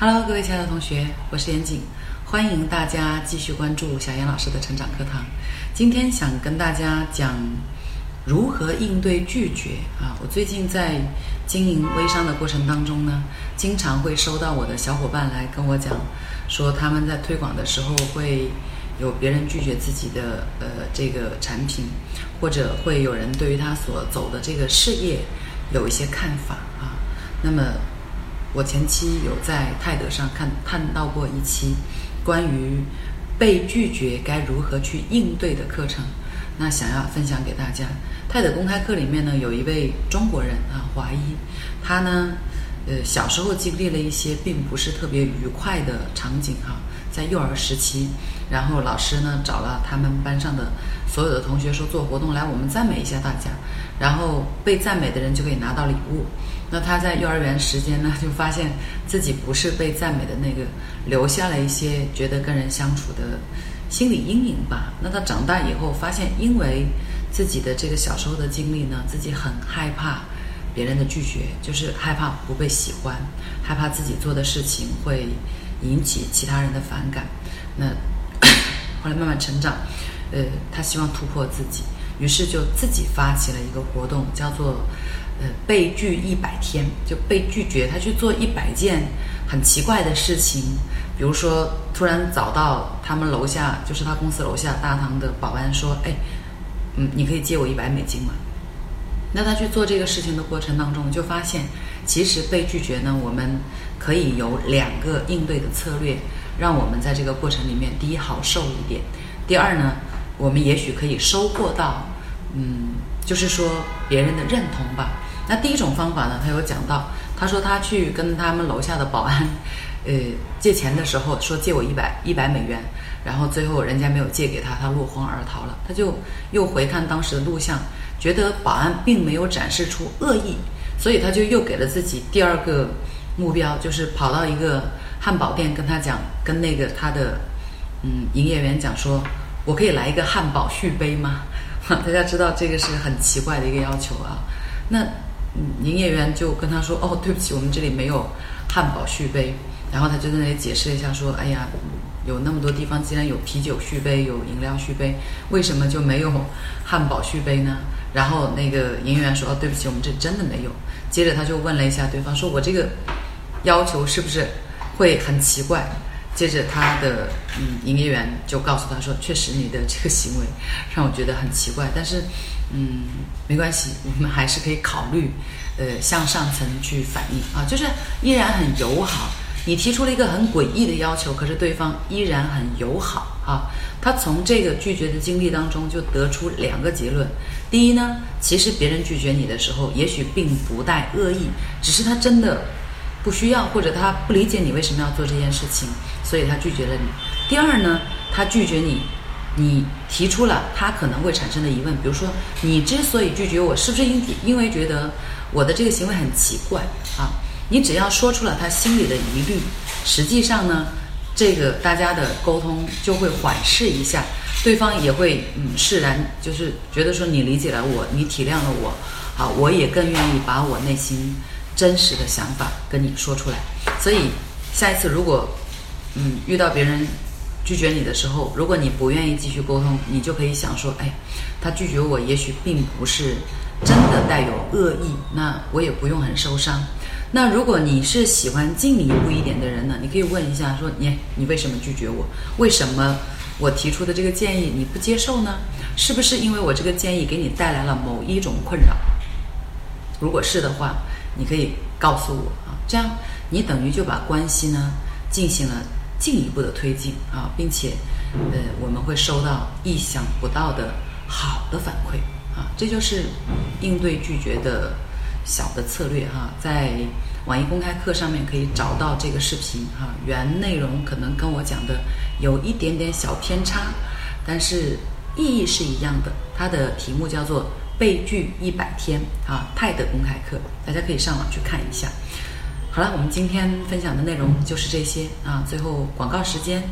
Hello，各位亲爱的同学，我是严谨，欢迎大家继续关注小严老师的成长课堂。今天想跟大家讲如何应对拒绝啊。我最近在经营微商的过程当中呢，经常会收到我的小伙伴来跟我讲，说他们在推广的时候会有别人拒绝自己的呃这个产品，或者会有人对于他所走的这个事业有一些看法啊。那么我前期有在泰德上看看到过一期关于被拒绝该如何去应对的课程，那想要分享给大家。泰德公开课里面呢，有一位中国人啊，华裔，他呢，呃，小时候经历了一些并不是特别愉快的场景哈，在幼儿时期，然后老师呢找了他们班上的所有的同学说做活动来，我们赞美一下大家，然后被赞美的人就可以拿到礼物。那他在幼儿园时间呢，就发现自己不是被赞美的那个，留下了一些觉得跟人相处的心理阴影吧。那他长大以后发现，因为自己的这个小时候的经历呢，自己很害怕别人的拒绝，就是害怕不被喜欢，害怕自己做的事情会引起其他人的反感。那 后来慢慢成长，呃，他希望突破自己，于是就自己发起了一个活动，叫做。呃，被拒一百天就被拒绝，他去做一百件很奇怪的事情，比如说突然找到他们楼下，就是他公司楼下大堂的保安说：“哎，嗯，你可以借我一百美金吗？”那他去做这个事情的过程当中，就发现其实被拒绝呢，我们可以有两个应对的策略，让我们在这个过程里面，第一好受一点，第二呢，我们也许可以收获到，嗯，就是说别人的认同吧。那第一种方法呢？他有讲到，他说他去跟他们楼下的保安，呃，借钱的时候说借我一百一百美元，然后最后人家没有借给他，他落荒而逃了。他就又回看当时的录像，觉得保安并没有展示出恶意，所以他就又给了自己第二个目标，就是跑到一个汉堡店跟他讲，跟那个他的嗯营业员讲说，我可以来一个汉堡续杯吗？大家知道这个是很奇怪的一个要求啊，那。营业员就跟他说：“哦，对不起，我们这里没有汉堡续杯。”然后他就在那里解释一下，说：“哎呀，有那么多地方，既然有啤酒续杯，有饮料续杯，为什么就没有汉堡续杯呢？”然后那个营业员说：“哦，对不起，我们这真的没有。”接着他就问了一下对方，说：“我这个要求是不是会很奇怪？”接着他的嗯营业员就告诉他说：“确实，你的这个行为 让我觉得很奇怪，但是。”嗯，没关系，我们还是可以考虑，呃，向上层去反映啊，就是依然很友好。你提出了一个很诡异的要求，可是对方依然很友好啊。他从这个拒绝的经历当中就得出两个结论：第一呢，其实别人拒绝你的时候，也许并不带恶意，只是他真的不需要，或者他不理解你为什么要做这件事情，所以他拒绝了你。第二呢，他拒绝你。你提出了他可能会产生的疑问，比如说，你之所以拒绝我，是不是因因为觉得我的这个行为很奇怪啊？你只要说出了他心里的疑虑，实际上呢，这个大家的沟通就会缓释一下，对方也会嗯释然，就是觉得说你理解了我，你体谅了我，好，我也更愿意把我内心真实的想法跟你说出来。所以下一次如果嗯遇到别人。拒绝你的时候，如果你不愿意继续沟通，你就可以想说：哎，他拒绝我，也许并不是真的带有恶意，那我也不用很受伤。那如果你是喜欢进一步一点的人呢，你可以问一下说：你你为什么拒绝我？为什么我提出的这个建议你不接受呢？是不是因为我这个建议给你带来了某一种困扰？如果是的话，你可以告诉我啊，这样你等于就把关系呢进行了。进一步的推进啊，并且，呃，我们会收到意想不到的好的反馈啊，这就是应对拒绝的小的策略哈。在网易公开课上面可以找到这个视频哈，原内容可能跟我讲的有一点点小偏差，但是意义是一样的。它的题目叫做“被拒一百天”啊，泰德公开课，大家可以上网去看一下。好了，我们今天分享的内容就是这些啊。最后广告时间，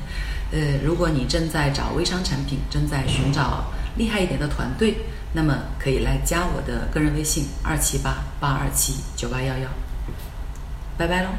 呃，如果你正在找微商产品，正在寻找厉害一点的团队，那么可以来加我的个人微信二七八八二七九八幺幺。拜拜喽。